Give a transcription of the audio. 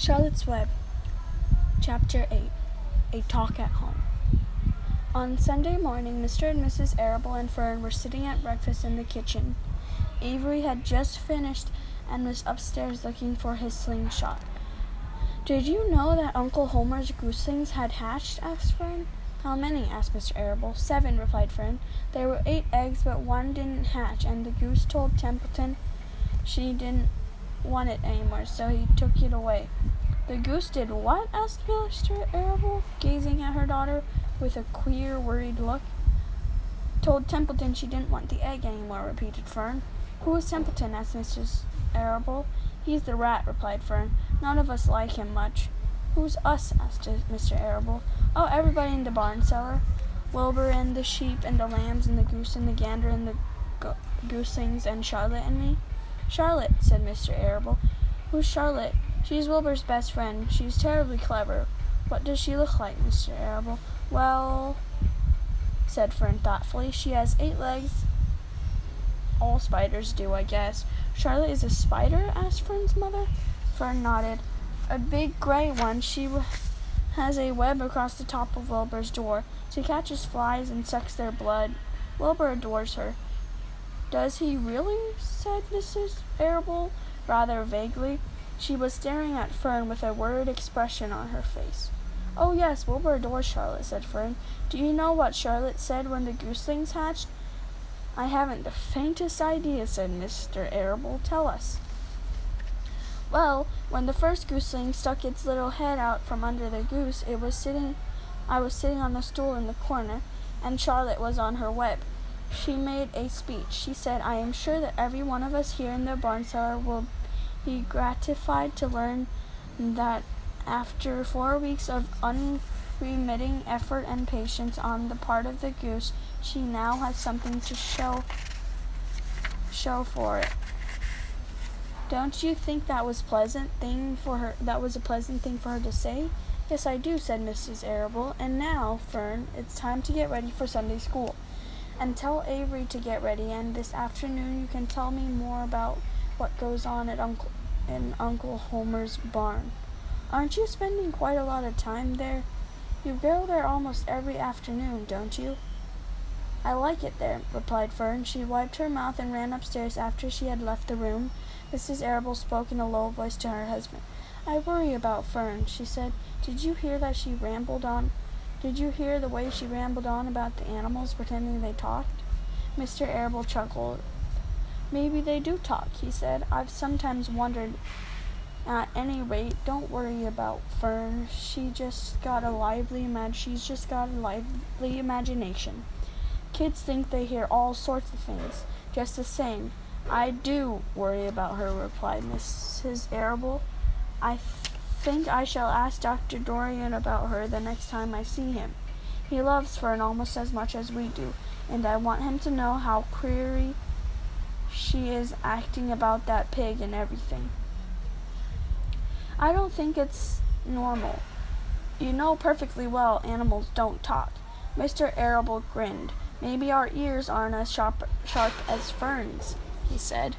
Charlotte's Web, Chapter 8 A Talk at Home. On Sunday morning, Mr. and Mrs. Arable and Fern were sitting at breakfast in the kitchen. Avery had just finished and was upstairs looking for his slingshot. Did you know that Uncle Homer's gooselings had hatched? asked Fern. How many? asked Mr. Arable. Seven, replied Fern. There were eight eggs, but one didn't hatch, and the goose told Templeton she didn't want it anymore, so he took it away. The goose did what? asked Mr. Arable, gazing at her daughter with a queer, worried look. Told Templeton she didn't want the egg anymore, repeated Fern. Who is Templeton? asked Mrs. Arable. He's the rat, replied Fern. None of us like him much. Who's us? asked Mr. Arable. Oh, everybody in the barn cellar. Wilbur and the sheep and the lambs and the goose and the gander and the go- goslings and Charlotte and me. Charlotte, said Mr. Arable. Who's Charlotte? She's Wilbur's best friend. She's terribly clever. What does she look like, Mr. Arable? Well, said Fern thoughtfully, she has eight legs. All spiders do, I guess. Charlotte is a spider? asked Fern's mother. Fern nodded. A big gray one. She has a web across the top of Wilbur's door. She catches flies and sucks their blood. Wilbur adores her. Does he really? said Mrs. Arable, rather vaguely. She was staring at Fern with a worried expression on her face. Oh, yes, Wilbur adores Charlotte, said Fern. Do you know what Charlotte said when the gooselings hatched? I haven't the faintest idea, said Mr. Arable. Tell us. Well, when the first gooseling stuck its little head out from under the goose, it was sitting I was sitting on the stool in the corner, and Charlotte was on her web. She made a speech. She said, I am sure that every one of us here in the barn cellar will be gratified to learn that after four weeks of unremitting effort and patience on the part of the goose, she now has something to show show for it. Don't you think that was pleasant thing for her that was a pleasant thing for her to say? Yes, I do, said Mrs. Arable. And now, Fern, it's time to get ready for Sunday school. And tell Avery to get ready, and this afternoon you can tell me more about what goes on at Uncle in Uncle Homer's barn. Aren't you spending quite a lot of time there? You go there almost every afternoon, don't you? I like it there, replied Fern. She wiped her mouth and ran upstairs after she had left the room. Mrs. Arable spoke in a low voice to her husband. I worry about Fern, she said. Did you hear that she rambled on? Did you hear the way she rambled on about the animals, pretending they talked? Mr. Arable chuckled. Maybe they do talk, he said. I've sometimes wondered. At any rate, don't worry about Fern. She just got a lively imag- she's just got a lively imagination. Kids think they hear all sorts of things, just the same. I do worry about her, replied Mrs. Arable. I think I shall ask Dr. Dorian about her the next time I see him. He loves Fern almost as much as we do, and I want him to know how queerly she is acting about that pig and everything. I don't think it's normal. You know perfectly well animals don't talk. Mr. Arable grinned. Maybe our ears aren't as sharp, sharp as Fern's, he said.